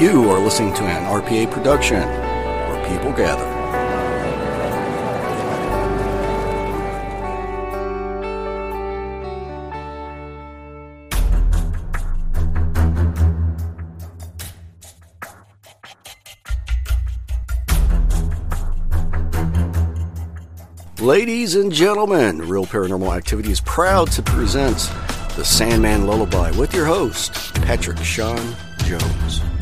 You are listening to an RPA production where people gather. Ladies and gentlemen, Real Paranormal Activity is proud to present the Sandman Lullaby with your host, Patrick Sean Jones.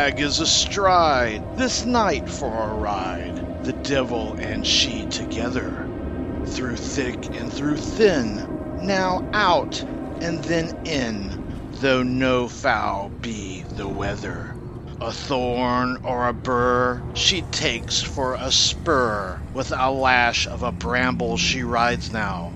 Is astride this night for a ride, the devil and she together. Through thick and through thin, now out and then in, though no foul be the weather. A thorn or a burr she takes for a spur, with a lash of a bramble she rides now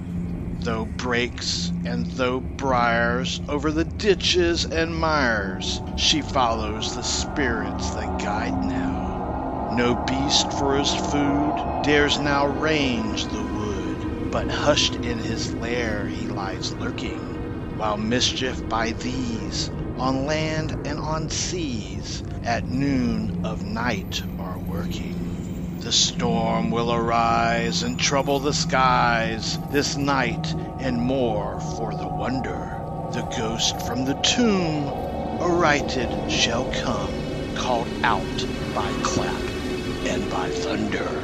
though brakes and though briars over the ditches and mires, she follows the spirits that guide now. No beast for his food dares now range the wood, but hushed in his lair he lies lurking, while mischief by these, on land and on seas, at noon of night are working. The storm will arise and trouble the skies this night, and more for the wonder. The ghost from the tomb, arighted, shall come, called out by clap and by thunder.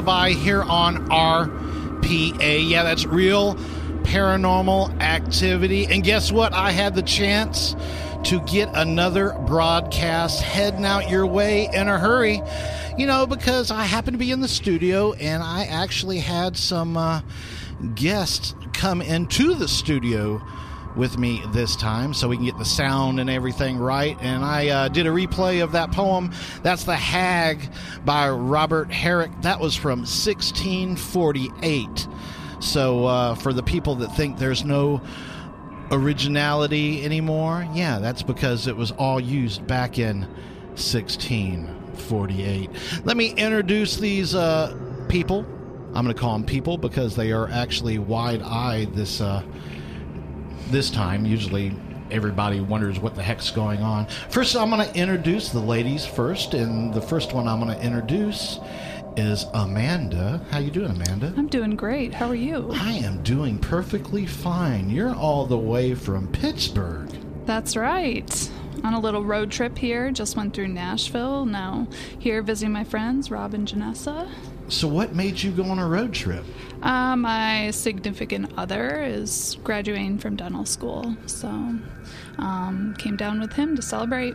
Lullaby here on RPA. Yeah, that's real paranormal activity. And guess what? I had the chance to get another broadcast heading out your way in a hurry. You know, because I happened to be in the studio and I actually had some uh, guests come into the studio with me this time so we can get the sound and everything right. And I uh, did a replay of that poem. That's The Hag by Robert Herrick. That was from 1648. So uh, for the people that think there's no originality anymore, yeah, that's because it was all used back in 1648. Let me introduce these uh, people. I'm going to call them people because they are actually wide-eyed this uh, this time. Usually everybody wonders what the heck's going on. First, I'm going to introduce the ladies first, and the first one I'm going to introduce is Amanda. How you doing, Amanda? I'm doing great. How are you? I am doing perfectly fine. You're all the way from Pittsburgh. That's right. On a little road trip here. Just went through Nashville. Now here visiting my friends, Rob and Janessa. So, what made you go on a road trip? Uh, my significant other is graduating from dental school, so um, came down with him to celebrate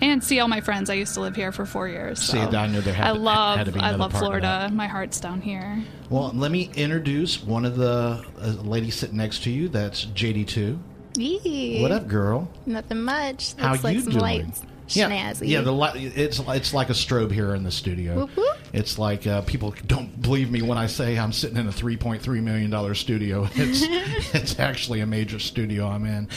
and see all my friends. I used to live here for four years. See, I knew there had I to- love had to be I love Florida. My heart's down here. Well, let me introduce one of the uh, ladies sitting next to you. That's JD2. Yee. What up, girl? Nothing much. How like you some doing? lights. Yeah, yeah. The li- it's it's like a strobe here in the studio. Whoop, whoop. It's like uh, people don't believe me when I say I'm sitting in a 3.3 million dollar studio. It's it's actually a major studio I'm in.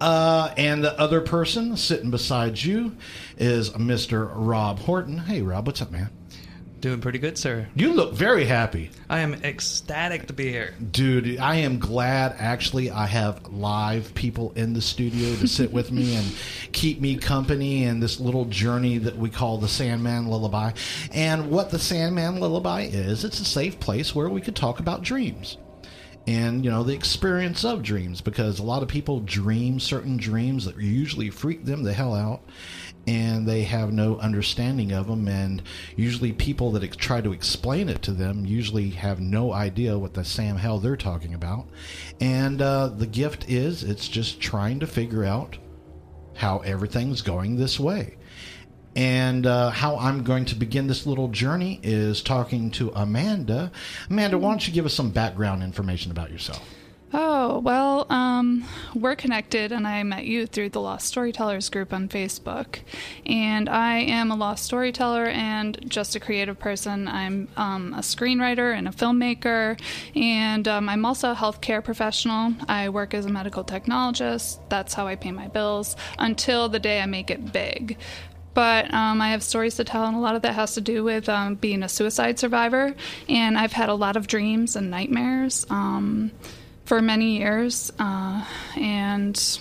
Uh, and the other person sitting beside you is Mr. Rob Horton. Hey, Rob, what's up, man? Doing pretty good, sir. You look very happy. I am ecstatic to be here. Dude, I am glad actually I have live people in the studio to sit with me and keep me company in this little journey that we call the Sandman Lullaby. And what the Sandman Lullaby is, it's a safe place where we could talk about dreams and you know the experience of dreams because a lot of people dream certain dreams that usually freak them the hell out and they have no understanding of them and usually people that ex- try to explain it to them usually have no idea what the sam hell they're talking about and uh, the gift is it's just trying to figure out how everything's going this way and uh, how I'm going to begin this little journey is talking to Amanda. Amanda, why don't you give us some background information about yourself? Oh, well, um, we're connected, and I met you through the Lost Storytellers group on Facebook. And I am a lost storyteller and just a creative person. I'm um, a screenwriter and a filmmaker, and um, I'm also a healthcare professional. I work as a medical technologist. That's how I pay my bills until the day I make it big. But um, I have stories to tell, and a lot of that has to do with um, being a suicide survivor. And I've had a lot of dreams and nightmares. Um, for many years, uh, and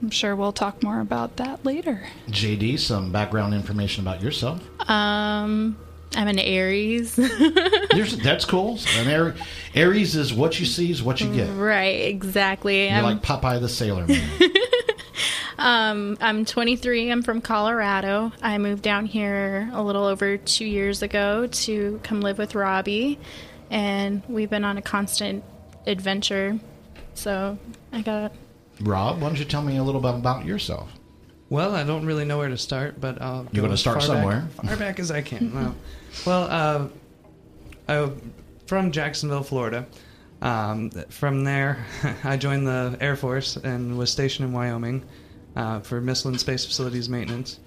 I'm sure we'll talk more about that later. JD, some background information about yourself. Um, I'm an Aries. You're, that's cool. An Aries, Aries is what you see is what you get. right, exactly. You're I'm, like Popeye the Sailor Man. um, I'm 23. I'm from Colorado. I moved down here a little over two years ago to come live with Robbie, and we've been on a constant adventure. So I got Rob, why don't you tell me a little bit about yourself? Well, I don't really know where to start, but I'll. You're go gonna start somewhere. Back, far back as I can. well, well, uh, I'm from Jacksonville, Florida. Um, from there, I joined the Air Force and was stationed in Wyoming uh, for missile and space facilities maintenance.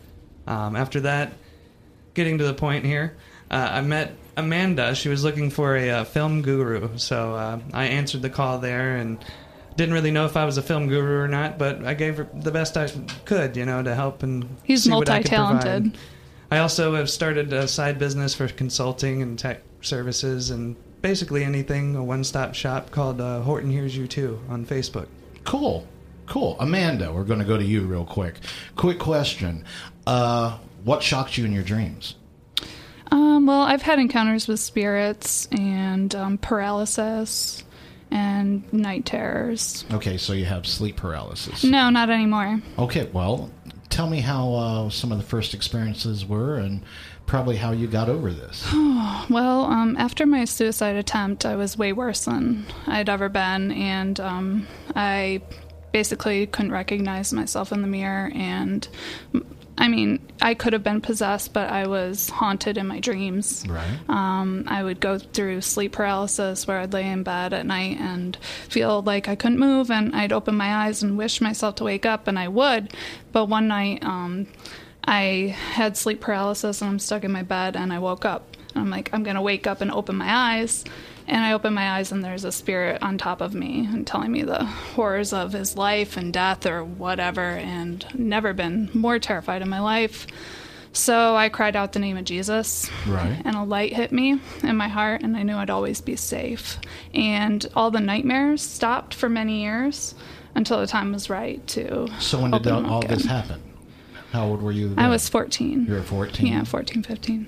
Um, after that, getting to the point here, uh, I met Amanda. She was looking for a uh, film guru, so uh, I answered the call there and didn't really know if I was a film guru or not, but I gave her the best I could, you know, to help and He's see what I could multi-talented. provide. I also have started a side business for consulting and tech services and basically anything, a one-stop shop called uh, Horton Hears You Too on Facebook. Cool. Cool. Amanda, we're going to go to you real quick. Quick question. Uh, what shocked you in your dreams? Um, well, I've had encounters with spirits and um, paralysis and night terrors. Okay, so you have sleep paralysis. No, not anymore. Okay, well, tell me how uh, some of the first experiences were and probably how you got over this. Well, um, after my suicide attempt, I was way worse than I'd ever been, and um, I basically couldn't recognize myself in the mirror. And I mean, I could have been possessed, but I was haunted in my dreams. Right. Um, I would go through sleep paralysis where I'd lay in bed at night and feel like I couldn't move, and I'd open my eyes and wish myself to wake up, and I would. But one night, um, I had sleep paralysis and I'm stuck in my bed, and I woke up. I'm like, I'm gonna wake up and open my eyes. And I open my eyes, and there's a spirit on top of me and telling me the horrors of his life and death or whatever, and never been more terrified in my life. So I cried out the name of Jesus Right. and a light hit me in my heart and i knew i'd always be safe and all the nightmares stopped for many years until the time was right to So when did all, this happen? How old were you? i was 14 You were 14? yeah 14 15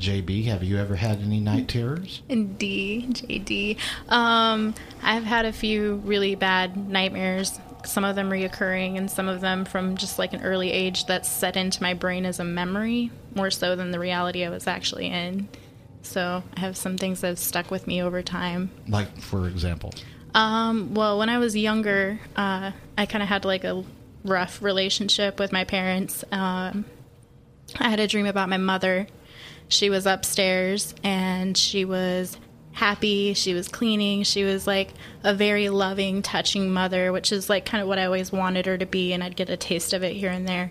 JB, have you ever had any night terrors? D, JD. Um, I've had a few really bad nightmares. some of them reoccurring and some of them from just like an early age that's set into my brain as a memory more so than the reality I was actually in. So I have some things that have stuck with me over time. Like, for example, Um, well, when I was younger, uh, I kind of had like a rough relationship with my parents. Um, I had a dream about my mother. She was upstairs and she was happy. She was cleaning. She was like a very loving, touching mother, which is like kind of what I always wanted her to be, and I'd get a taste of it here and there.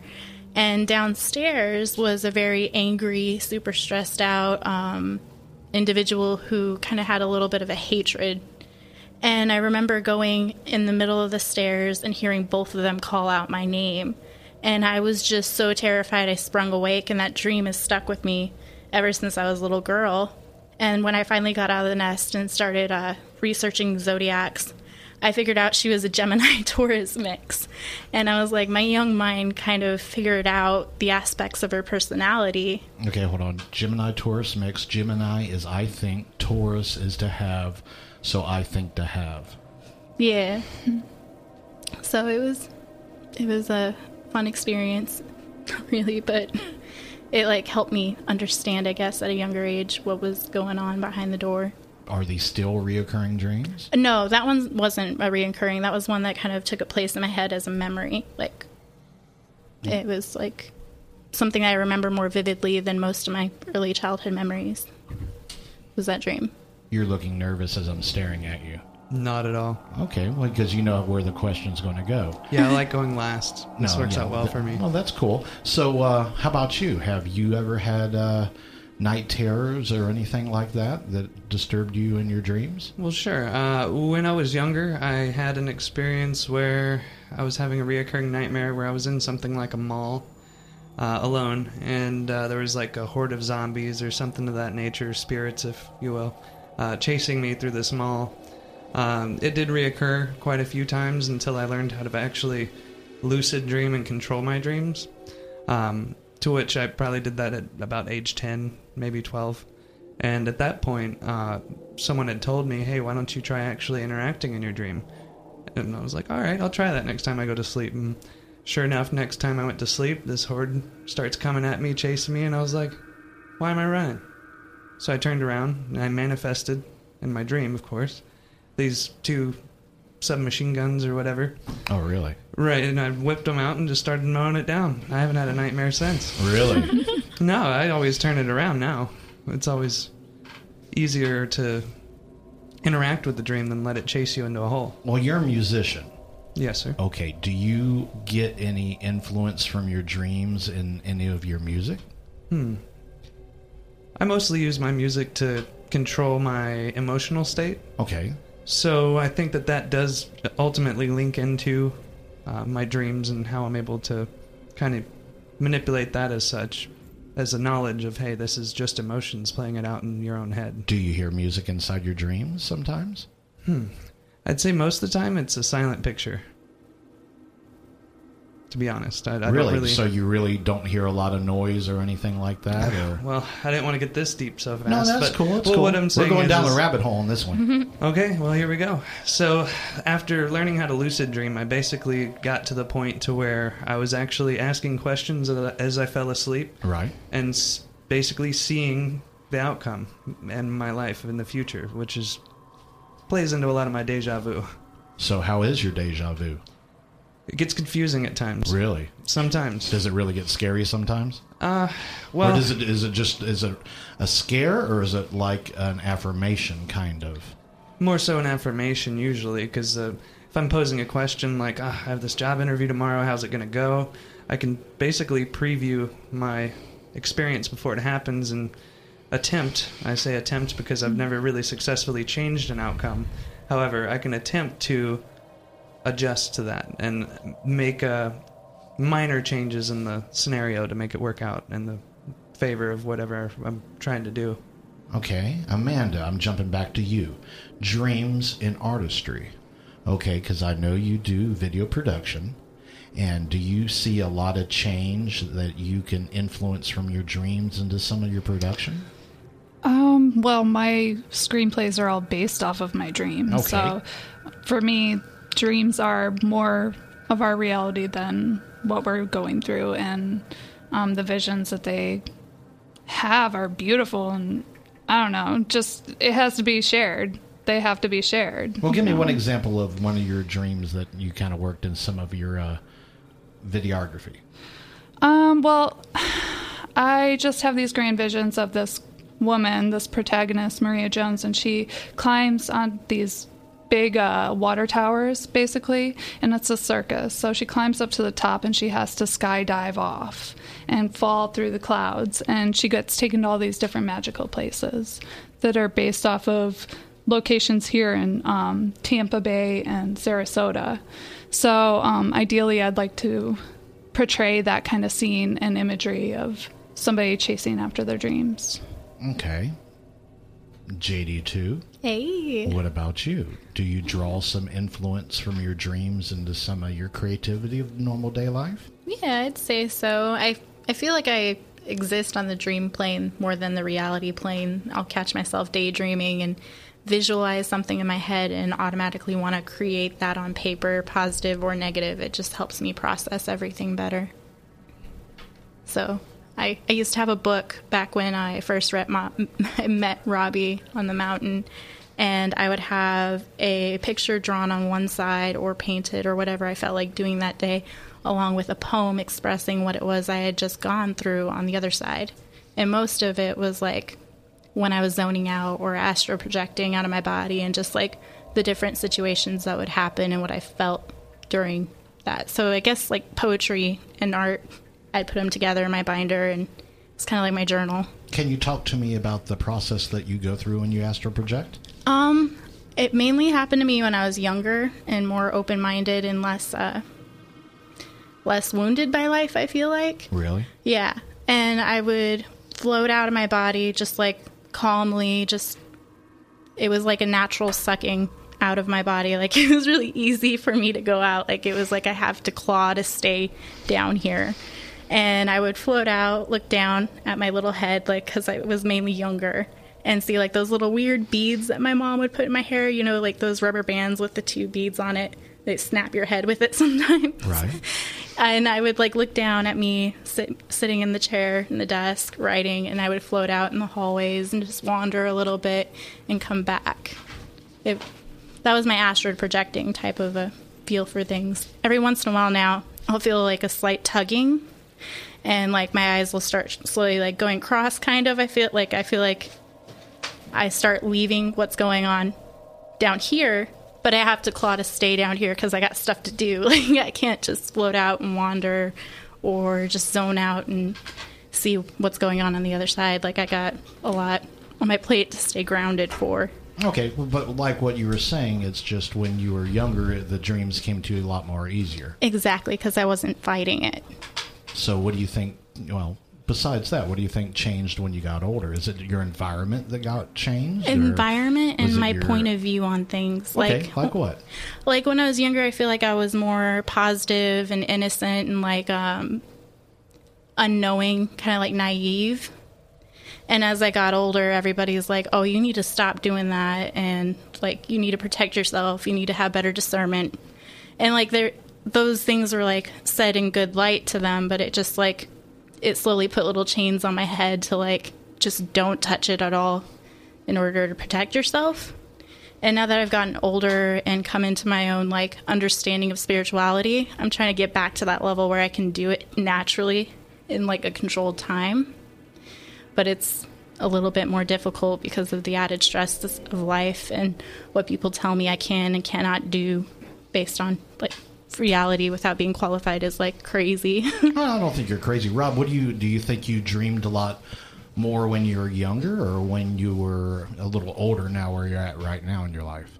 And downstairs was a very angry, super stressed out um, individual who kind of had a little bit of a hatred and I remember going in the middle of the stairs and hearing both of them call out my name. And I was just so terrified I sprung awake, and that dream has stuck with me ever since I was a little girl. And when I finally got out of the nest and started uh, researching zodiacs, I figured out she was a Gemini Taurus mix. And I was like, my young mind kind of figured out the aspects of her personality. okay, hold on. Gemini Taurus mix. Gemini is I think, Taurus is to have, so I think to have. Yeah. So it was it was a fun experience really, but it like helped me understand, I guess, at a younger age what was going on behind the door. Are these still reoccurring dreams? No, that one wasn't a reoccurring. That was one that kind of took a place in my head as a memory. Like hmm. it was like something I remember more vividly than most of my early childhood memories. Was that dream? You're looking nervous as I'm staring at you. Not at all. Okay, well, because you know where the question's going to go. Yeah, I like going last. This No, works yeah, out well for me. Well, that's cool. So, uh, how about you? Have you ever had uh, night terrors or anything like that that disturbed you in your dreams? Well, sure. Uh, when I was younger, I had an experience where I was having a reoccurring nightmare where I was in something like a mall uh, alone, and uh, there was like a horde of zombies or something of that nature, spirits, if you will, uh, chasing me through this mall. Um, it did reoccur quite a few times until I learned how to actually lucid dream and control my dreams. Um, to which I probably did that at about age 10, maybe 12. And at that point, uh, someone had told me, hey, why don't you try actually interacting in your dream? And I was like, all right, I'll try that next time I go to sleep. And sure enough, next time I went to sleep, this horde starts coming at me, chasing me, and I was like, why am I running? So I turned around and I manifested, in my dream, of course, these two submachine guns or whatever. Oh, really? Right, and I whipped them out and just started mowing it down. I haven't had a nightmare since. Really? No, I always turn it around now. It's always easier to interact with the dream than let it chase you into a hole. well, you're a musician. Yes, sir. Okay, do you get any influence from your dreams in any of your music? Hmm. I mostly use my music to control my emotional state. Okay. So I think that that does ultimately link into uh, my dreams and how I'm able to kind of manipulate that as such, as a knowledge of, hey, this is just emotions playing it out in your own head. Do you hear music inside your dreams sometimes? Hmm. I'd say most of the time it's a silent picture. To be honest, I, I really? don't really. So you really don't hear a lot of noise or anything like that? Or? well, I didn't want to get this deep so fast. No, that's but, cool. That's well, cool. What I'm saying We're going is- down the rabbit hole on this one. Okay, well here we go. So after learning how to lucid dream, I basically got to the point to where I was actually asking questions as I fell asleep right. and basically seeing the outcome in my life in the future, which is plays into a lot of my deja vu. So how is your deja vu? It gets confusing at times. Really? Sometimes. Does it really get scary sometimes? Uh, well, or does it is it just is it a scare or is it like an affirmation kind of? more so an affirmation usually because uh, if i'm posing a question like ah, i have this job interview tomorrow how's it going to go i can basically preview my experience before it happens and attempt i say attempt because i've never really successfully changed an outcome however i can attempt to adjust to that and make uh, minor changes in the scenario to make it work out in the favor of whatever i'm trying to do Okay, Amanda, I'm jumping back to you. Dreams in artistry. Okay, because I know you do video production. And do you see a lot of change that you can influence from your dreams into some of your production? Um, well, my screenplays are all based off of my dreams. Okay. So for me, dreams are more of our reality than what we're going through, and um, the visions that they have are beautiful. And I don't know, just it has to be shared. They have to be shared. Well, give me know? one example of one of your dreams that you kind of worked in some of your uh, videography. Um, well, I just have these grand visions of this woman, this protagonist, Maria Jones, and she climbs on these big uh, water towers, basically, and it's a circus. So she climbs up to the top and she has to skydive off and fall through the clouds. And she gets taken to all these different magical places that are based off of locations here in um, Tampa Bay and Sarasota. So um, ideally, I'd like to portray that kind of scene and imagery of somebody chasing after their dreams. Okay. JD2, Hey. what about you? Do you draw some influence from your dreams into some of your creativity of normal day life? Yeah, I'd say so. I I feel like I exist on the dream plane more than the reality plane. I'll catch myself daydreaming and visualize something in my head and automatically want to create that on paper, positive or negative. It just helps me process everything better. So, I, I used to have a book back when I first read met Robbie on the mountain, and I would have a picture drawn on one side or painted or whatever I felt like doing that day, along with a poem expressing what it was I had just gone through on the other side. And most of it was like when I was zoning out or astral projecting out of my body and just like the different situations that would happen and what I felt during that. So I guess like poetry and art, I'd put them together in my binder and it's kind of like my journal. Can you talk to me about the process that you go through when you astral project? Um, it mainly happened to me when I was younger and more open-minded and less uh, less wounded by life. I feel like. Really? Yeah. And I would float out of my body just like calmly, just it was like a natural sucking out of my body. Like it was really easy for me to go out. Like it was like I have to claw to stay down here. And I would float out, look down at my little head, like because I was mainly younger, and see like those little weird beads that my mom would put in my hair. You know, like those rubber bands with the two beads on it. They snap your head with it sometimes Right. and I would like look down at me sit, sitting in the chair in the desk writing, and I would float out in the hallways and just wander a little bit and come back. It, that was my astral projecting type of a feel for things. Every once in a while now, I'll feel like a slight tugging, and like my eyes will start slowly like going cross. Kind of, I feel like I feel like I start leaving what's going on down here, but I have to claw to stay down here because I got stuff to do. Like I can't just float out and wander, or just zone out and see what's going on on the other side. Like I got a lot on my plate to stay grounded for. Okay, but like what you were saying, it's just when you were younger, the dreams came to you a lot more easier. Exactly, because I wasn't fighting it. So, what do you think? Well, besides that, what do you think changed when you got older? Is it your environment that got changed? Environment and my your- point of view on things. Okay, Like like what? like when I was younger, I feel like I was more positive and innocent and like um, unknowing, kind of like naive. And as I got older, everybody's like, "Oh, you need to stop doing that, and like you need to protect yourself. You need to have better discernment." And like there, those things were like said in good light to them, but it just like it slowly put little chains on my head to like just don't touch it at all in order to protect yourself. And now that I've gotten older and come into my own like understanding of spirituality, I'm trying to get back to that level where I can do it naturally in like a controlled time. But it's a little bit more difficult because of the added stress of life and what people tell me I can and cannot do based on like reality without being qualified as like crazy. Well, I don't think you're crazy, Rob. What do you do? You think you dreamed a lot more when you were younger, or when you were a little older? Now, where you're at right now in your life?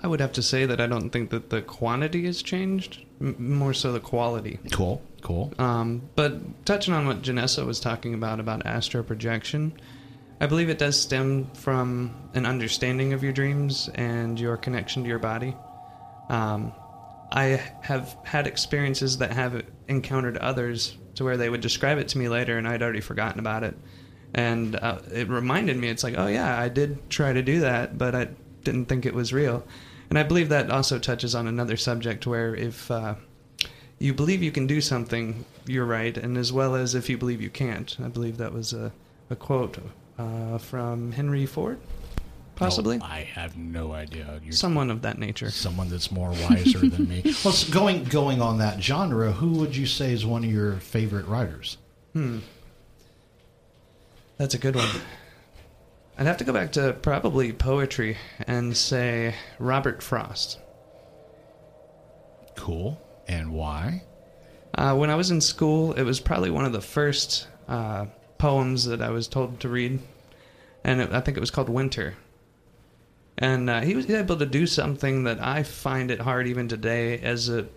I would have to say that I don't think that the quantity has changed, m- more so the quality. Cool, cool. Um, but touching on what Janessa was talking about about astro projection, I believe it does stem from an understanding of your dreams and your connection to your body. Um, I have had experiences that have encountered others to where they would describe it to me later, and I'd already forgotten about it. And uh, it reminded me, it's like, oh yeah, I did try to do that, but I didn't think it was real. And I believe that also touches on another subject where if uh, you believe you can do something, you're right, and as well as if you believe you can't. I believe that was a, a quote uh, from Henry Ford, possibly. No, I have no idea. You're Someone of that nature. someone that's more wiser than me. Well, s- going going on that genre, who would you say is one of your favorite writers? Hmm. That's a good one. I'd have to go back to probably poetry and say Robert Frost. Cool. And why? Uh, when I was in school, it was probably one of the first uh, poems that I was told to read, and it, I think it was called Winter. And uh, he was able to do something that I find it hard even today as a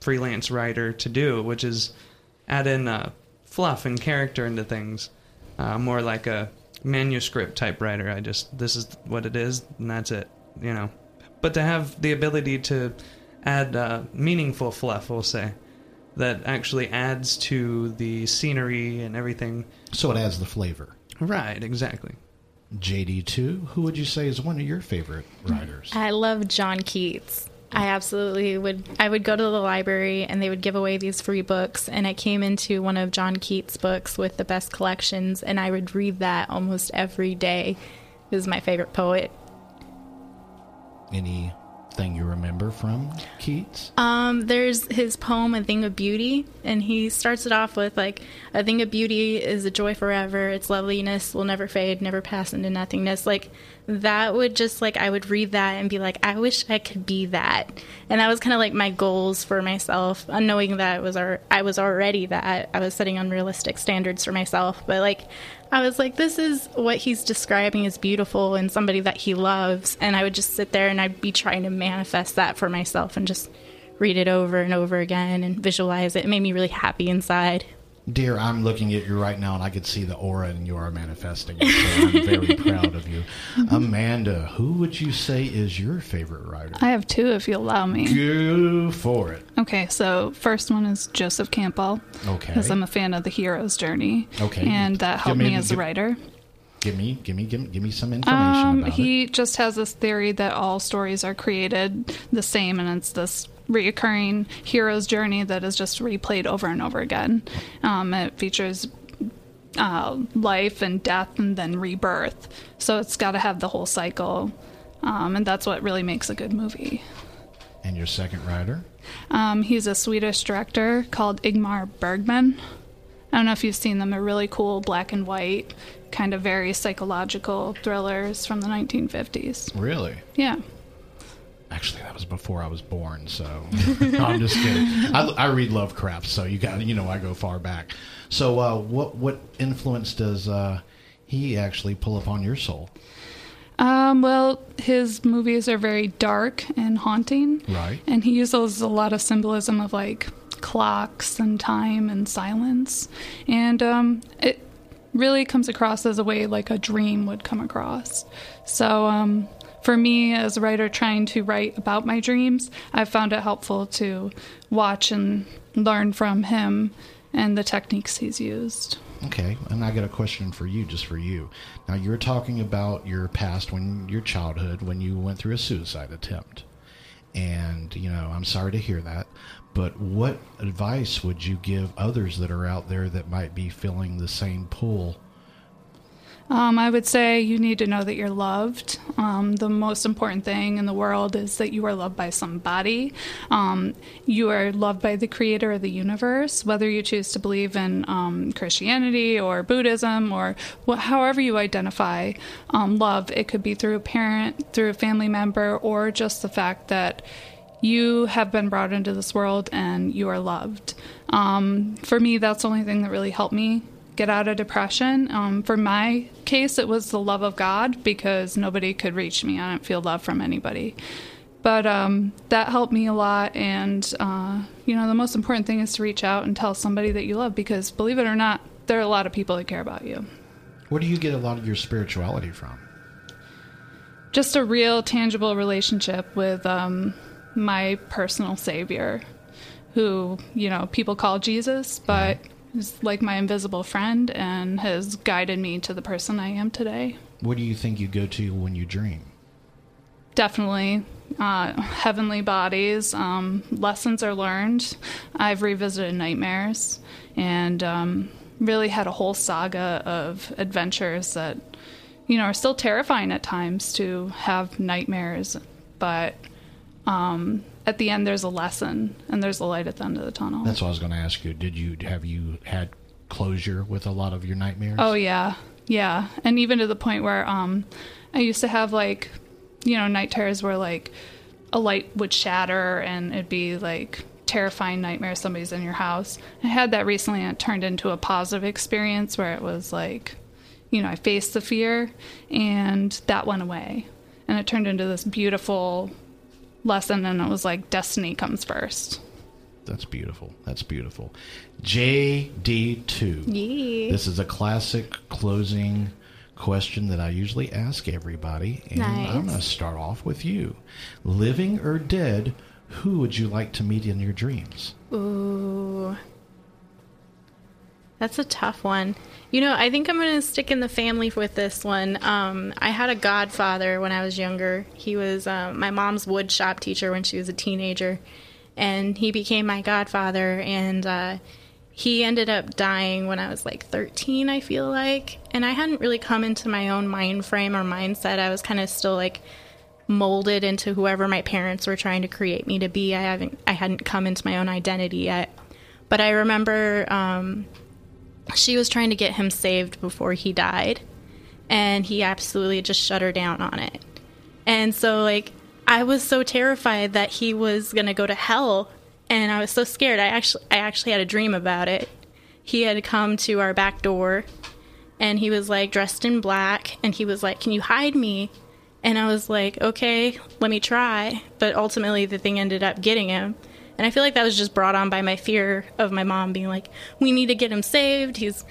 freelance writer to do, which is add in uh, fluff and character into things. Uh, more like a manuscript typewriter. I just this is what it is, and that's it. You know, but to have the ability to add uh, meaningful fluff, we'll say, that actually adds to the scenery and everything. So it adds the flavor. Right, exactly. JD2, who would you say is one of your favorite writers? I love John Keats. I absolutely would. I would go to the library and they would give away these free books, and I came into one of John Keats' books with the best collections, and I would read that almost every day. He was my favorite poet. Anything you remember from Keats? Um, there's his poem "A Thing of Beauty," and he starts it off with like, "A thing of beauty is a joy forever. Its loveliness will never fade, never pass into nothingness." Like that would just like I would read that and be like, "I wish I could be that," and that was kind of like my goals for myself, unknowing that was our, I was already that. I was setting unrealistic standards for myself, but like. I was like, this is what he's describing as beautiful and somebody that he loves. And I would just sit there and I'd be trying to manifest that for myself and just read it over and over again and visualize it. It made me really happy inside. Dear, I'm looking at you right now and I could see the aura and you are manifesting it. So I'm very proud of you. Amanda, who would you say is your favorite writer? I have two, if you allow me. Go for it. Okay, so first one is Joseph Campbell. Okay. Because I'm a fan of the hero's journey. Okay. And that helped me- me as a writer. Give me, give me, give me, give me some information Um, about it. he just has this theory that all stories are created the same, and it's this reoccurring hero's journey that is just replayed over and over again. Um, it features uh, life and death and then rebirth, so it's got to have the whole cycle, um, and that's what really makes a good movie. And your second writer? Um, he's a Swedish director called Ingmar Bergman. I don't know if you've seen them. They're really cool, black and white, kind of very psychological thrillers from the 1950s. Really? Yeah. Actually, that was before I was born, so no, I'm just kidding. I, I read Lovecraft, so you got you know I go far back. So, uh, what what influence does uh, he actually pull upon your soul? Um, well, his movies are very dark and haunting. Right. And he uses a lot of symbolism of like clocks and time and silence. And um, it really comes across as a way like a dream would come across. So, um, for me as a writer trying to write about my dreams, I've found it helpful to watch and learn from him and the techniques he's used. Okay, and I got a question for you, just for you. Now, you're talking about your past, when your childhood, when you went through a suicide attempt, and you know, I'm sorry to hear that. But what advice would you give others that are out there that might be feeling the same pull? Um, I would say you need to know that you're loved. Um, the most important thing in the world is that you are loved by somebody. Um, you are loved by the creator of the universe, whether you choose to believe in um, Christianity or Buddhism or wh- however you identify um, love. It could be through a parent, through a family member, or just the fact that you have been brought into this world and you are loved. Um, for me, that's the only thing that really helped me get out of depression. Um, for my case, it was the love of God because nobody could reach me. I didn't feel love from anybody. But um, that helped me a lot. And, uh, you know, the most important thing is to reach out and tell somebody that you love because, believe it or not, there are a lot of people that care about you. Where do you get a lot of your spirituality from? Just a real, tangible relationship with um, my personal savior, who, you know, people call Jesus, but is like my invisible friend and has guided me to the person I am today. What do you think you go to when you dream? Definitely uh, heavenly bodies. Um, lessons are learned. I've revisited nightmares and um, really had a whole saga of adventures that, you know, are still terrifying at times to have nightmares. But um, at the end, there's a lesson and there's a light at the end of the tunnel. That's what I was going to ask you. Did you have you had closure with a lot of your nightmares? Oh yeah, yeah, and even to the point where um, I used to have like, you know, night terrors where like a light would shatter and it'd be like terrifying nightmare somebody's in your house. I had that recently and it turned into a positive experience where it was like, you know, I faced the fear and that went away. And it turned into this beautiful lesson and it was like destiny comes first. That's beautiful. That's beautiful. JD2. Yeah. This is a classic closing question that I usually ask everybody. And Nice. I'm going to start off with you. Living or dead, who would you like to meet in your dreams? Ooh. That's a tough one. You know, I think I'm going to stick in the family with this one. Um, I had a godfather when I was younger. He was uh, my mom's wood shop teacher when she was a teenager. And he became my godfather. And uh, he ended up dying when I was like 13, I feel like. And I hadn't really come into my own mind frame or mindset. I was kind of still like molded into whoever my parents were trying to create me to be. I haven't I hadn't come into my own identity yet. But I remember um, she was trying to get him saved before he died, and he absolutely just shut her down on it. And so like I was so terrified that he was going to go to hell and I was so scared. I actually I actually had a dream about it. He had come to our back door and he was like dressed in black and he was like, "Can you hide me?" And I was like, "Okay, let me try." But ultimately the thing ended up getting him. And I feel like that was just brought on by my fear of my mom being like, "We need to get him saved. He's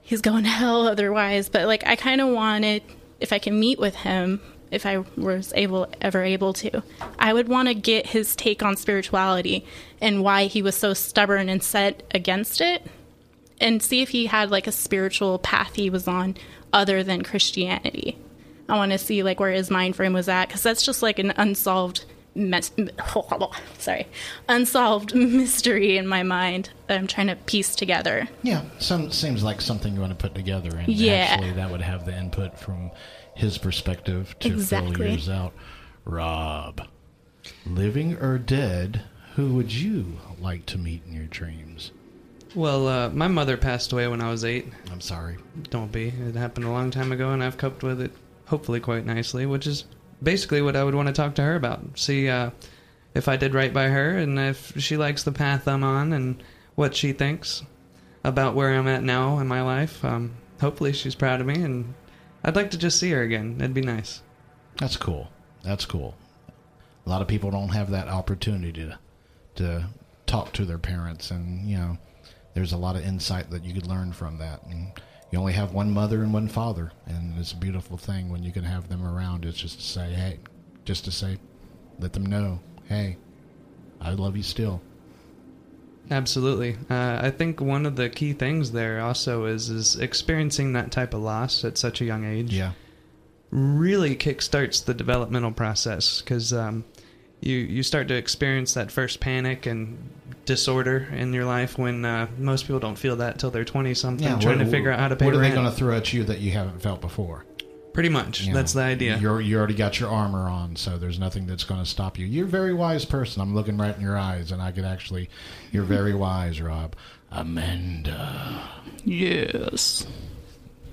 he's going to hell otherwise." But like I kind of wanted if I can meet with him, if I was able ever able to, I would want to get his take on spirituality and why he was so stubborn and set against it and see if he had like a spiritual path he was on other than Christianity. I want to see like where his mind frame was at because that's just like an unsolved mes- sorry unsolved mystery in my mind that I'm trying to piece together. Yeah, some seems like something you want to put together, and Yeah. actually that would have the input from his perspective to fill yours out. Rob, living or dead, who would you like to meet in your dreams? Well, uh, my mother passed away when I was eight. I'm sorry. Don't be. It happened a long time ago, and I've coped with it hopefully quite nicely, which is basically what I would want to talk to her about. See uh, if I did right by her, and if she likes the path I'm on, and what she thinks about where I'm at now in my life. Um, hopefully, she's proud of me, and I'd like to just see her again. It'd be nice. That's cool. That's cool. A lot of people don't have that opportunity to to talk to their parents, and you know, there's a lot of insight that you could learn from that. And you only have one mother and one father, and it's a beautiful thing when you can have them around. It's just to say, hey, just to say, let them know, hey, I love you still. Absolutely. Uh, I think one of the key things there also is is experiencing that type of loss at such a young age. Yeah. really kickstarts the developmental process because um, you you start to experience that first panic and disorder in your life when uh, most people don't feel that till they're twenty something, trying what- to figure out how to pay What are they rent. going to throw at you that you haven't felt before? Pretty much, You know, that's the idea. You're, you already got your armor on, so there's nothing that's going to stop you. You're a very wise person. I'm looking right in your eyes, and I could actually. You're very wise, Rob. Amanda, Yes.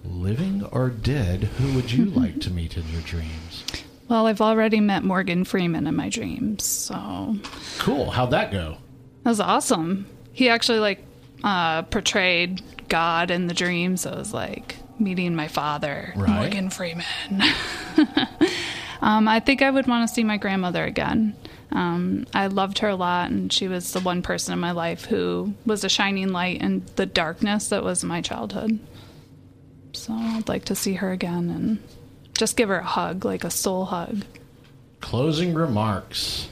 living or dead, who would you like to meet in your dreams? Well, I've already met Morgan Freeman in my dreams, so Cool. How'd that go? that was awesome. He actually like uh, portrayed God in the dreams. So it was like meeting my father, Right. Morgan Freeman. um, I think I would want to see my grandmother again. Um, I loved her a lot, and she was the one person in my life who was a shining light in the darkness that was my childhood. So I'd like to see her again and just give her a hug, like a soul hug. Closing remarks.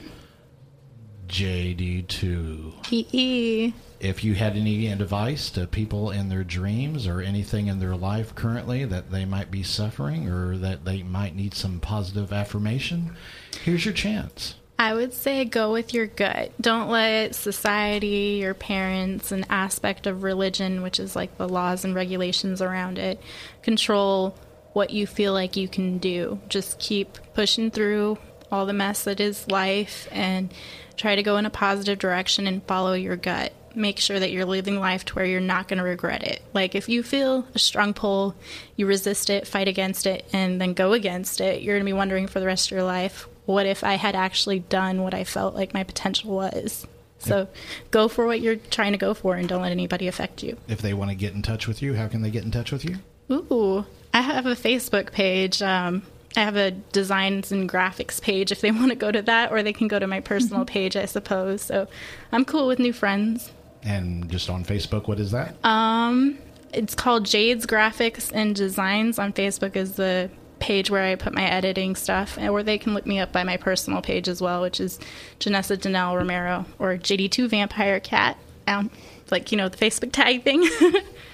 JD2. Hee if you had any advice to people in their dreams or anything in their life currently that they might be suffering or that they might need some positive affirmation, here's your chance. I would say go with your gut. Don't let society, your parents, an aspect of religion, which is like the laws and regulations around it, control what you feel like you can do. Just keep pushing through all the mess that is life and try to go in a positive direction and follow your gut. Make sure that you're living life to where you're not going to regret it. Like if you feel a strong pull, you resist it, fight against it, and then go against it, you're going to be wondering for the rest of your life, what if I had actually done what I felt like my potential was? So go for what you're trying to go for and don't let anybody affect you. If they want to get in touch with you, how can they get in touch with you? Ooh, I have a Facebook page. Um, I have a designs and graphics page if they want to go to that, or they can go to my personal page, I suppose. So I'm cool with new friends. And just on Facebook, what is that? Um, it's called Jade's Graphics and Designs on Facebook is the page where I put my editing stuff, or they can look me up by my personal page as well, which is Janessa Danelle Romero or JD2 Vampire Cat. Um, like you know the Facebook tag thing.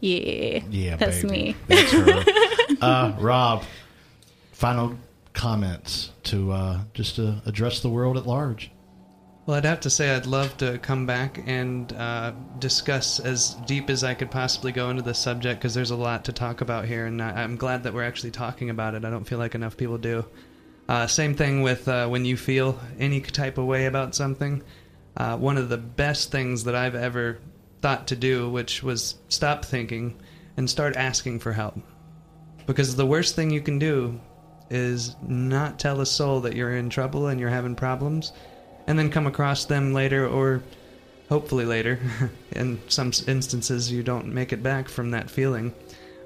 yeah, yeah, that's baby. me. That's her. uh, Rob, final comments to uh, just to address the world at large. Well, I'd have to say I'd love to come back and uh, discuss as deep as I could possibly go into this subject because there's a lot to talk about here, and I- I'm glad that we're actually talking about it. I don't feel like enough people do. Uh, same thing with uh, when you feel any type of way about something. Uh, one of the best things that I've ever thought to do, which was stop thinking and start asking for help. Because the worst thing you can do is not tell a soul that you're in trouble and you're having problems and then come across them later or hopefully later. In some instances you don't make it back from that feeling.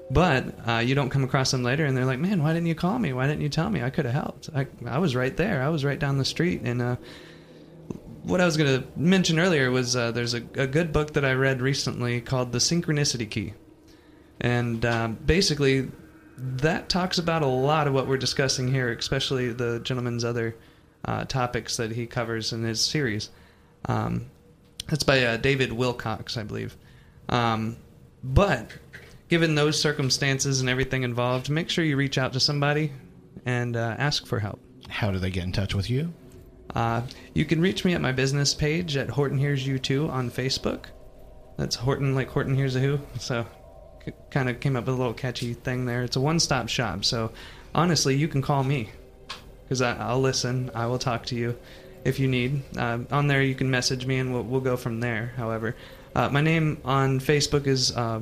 But uh, you don't come across them later and they're like man why didn't you call me? Why didn't you tell me? I could have helped. I, I was right there. I was right down the street and uh, what i was going to mention earlier was uh, there's a, a good book that i read recently called the synchronicity key and um, basically that talks about a lot of what we're discussing here especially the gentleman's other uh, topics that he covers in his series. Um, it's by uh, David Wilcock, I believe. Um, but given those circumstances and everything involved, make sure you reach out to somebody and uh, ask for help. How do they get in touch with you? Uh, you can reach me at my business page at Horton Hears You Too on Facebook. That's Horton, like Horton Hears a Who. So, c- kind of came up with a little catchy thing there. It's a one stop shop. So, honestly, you can call me because I'll listen. I will talk to you if you need. Uh, on there, you can message me and we'll, we'll go from there. However, uh, my name on Facebook is uh,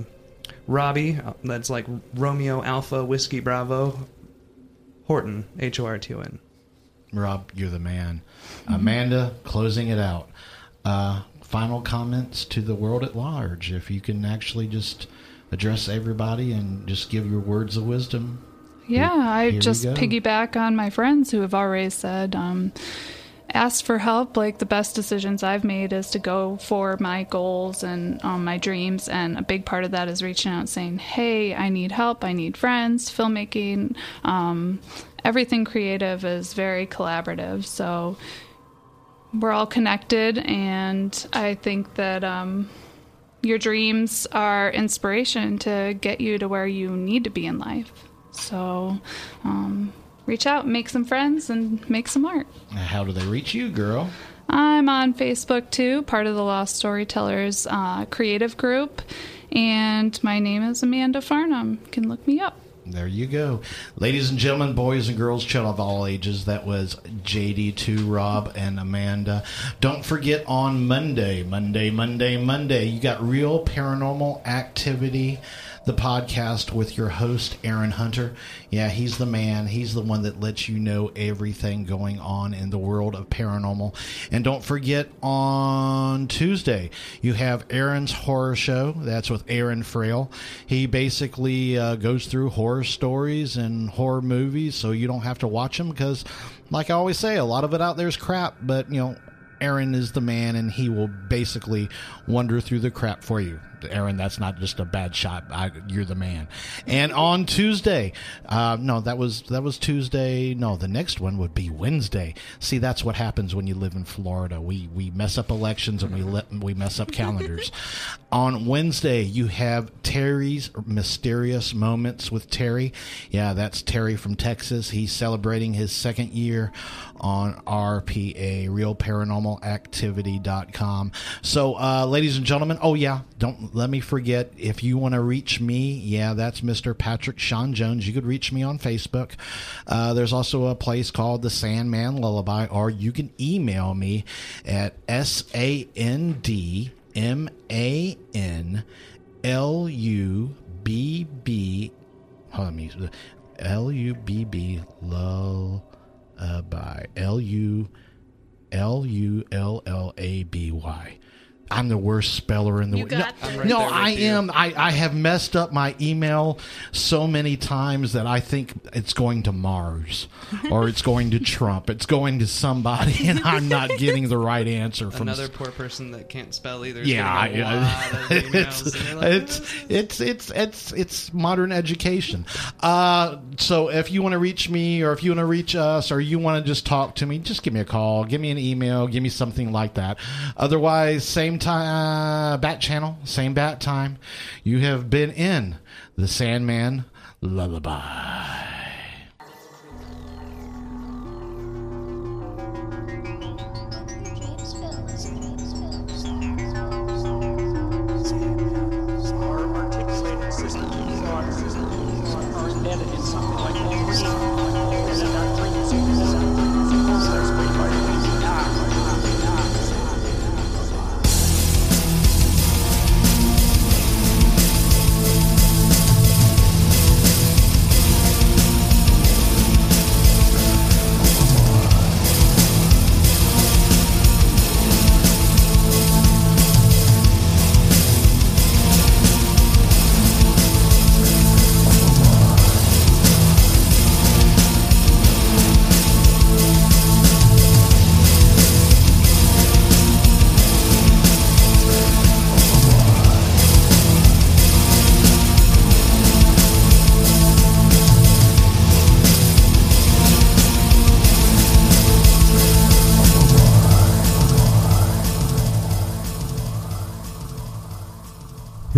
Robbie. uh, That's like Romeo Alpha Whiskey Bravo Horton, H O R T O N. Rob, you're the man. Amanda, closing it out. Uh, final comments to the world at large. If you can actually just address everybody and just give your words of wisdom. Yeah, I Here just piggyback on my friends who have already said, um, ask for help. Like the best decisions I've made is to go for my goals and um, my dreams, and a big part of that is reaching out saying, "Hey, I need help. I need friends." Filmmaking, um, everything creative is very collaborative, so we're all connected, and I think that. Um, your dreams are inspiration to get you to where you need to be in life. So, um, reach out, make some friends, and make some art. How do they reach you, girl? I'm on Facebook too, part of the Lost Storytellers uh, creative group, and my name is Amanda Farnham. You can look me up. There you go. Ladies and gentlemen, boys and girls, children of all ages, that was JD2, Rob, and Amanda. Don't forget on Monday, Monday, Monday, Monday, you got Real Paranormal Activity, the podcast with your host, Aaron Hunter. Yeah, he's the man. He's the one that lets you know everything going on in the world of paranormal. And don't forget on Tuesday, you have Aaron's Horror Show. That's with Aaron Frail. He basically uh, goes through horror stories and horror movies, so you don't have to watch them because, like I always say, a lot of it out there is crap, but, you know, Aaron is the man and he will basically wander through the crap for you. Aaron, that's not just a bad shot. I, you're the man. And on Tuesday, uh, no, that was that was Tuesday. No, the next one would be Wednesday. See, that's what happens when you live in Florida. We we mess up elections and we let we mess up calendars. on Wednesday, you have Terry's mysterious moments with Terry. Yeah, that's Terry from Texas. He's celebrating his second year on RPA, realparanormalactivity.com. So, uh, ladies and gentlemen, oh yeah, don't let me forget if you want to reach me, yeah, that's Mr. Patrick Sean Jones. You could reach me on Facebook. Uh, there's also a place called the Sandman Lullaby, or you can email me at S A N D M A N L U B B. Hold on, L U B B lull uh, L U L U L L A B Y. I'm the worst speller in the world. No, right no I am. I, I have messed up my email so many times that I think it's going to Mars or it's going to Trump. It's going to somebody, and I'm not getting the right answer from another poor person that can't spell either. Yeah, I, it's, it's, it's it's it's it's modern education. Uh, so if you want to reach me, or if you want to reach us, or you want to just talk to me, just give me a call, give me an email, give me something like that. Otherwise, same time, uh, bat channel, same bat time. You have been in the Sandman Lullaby.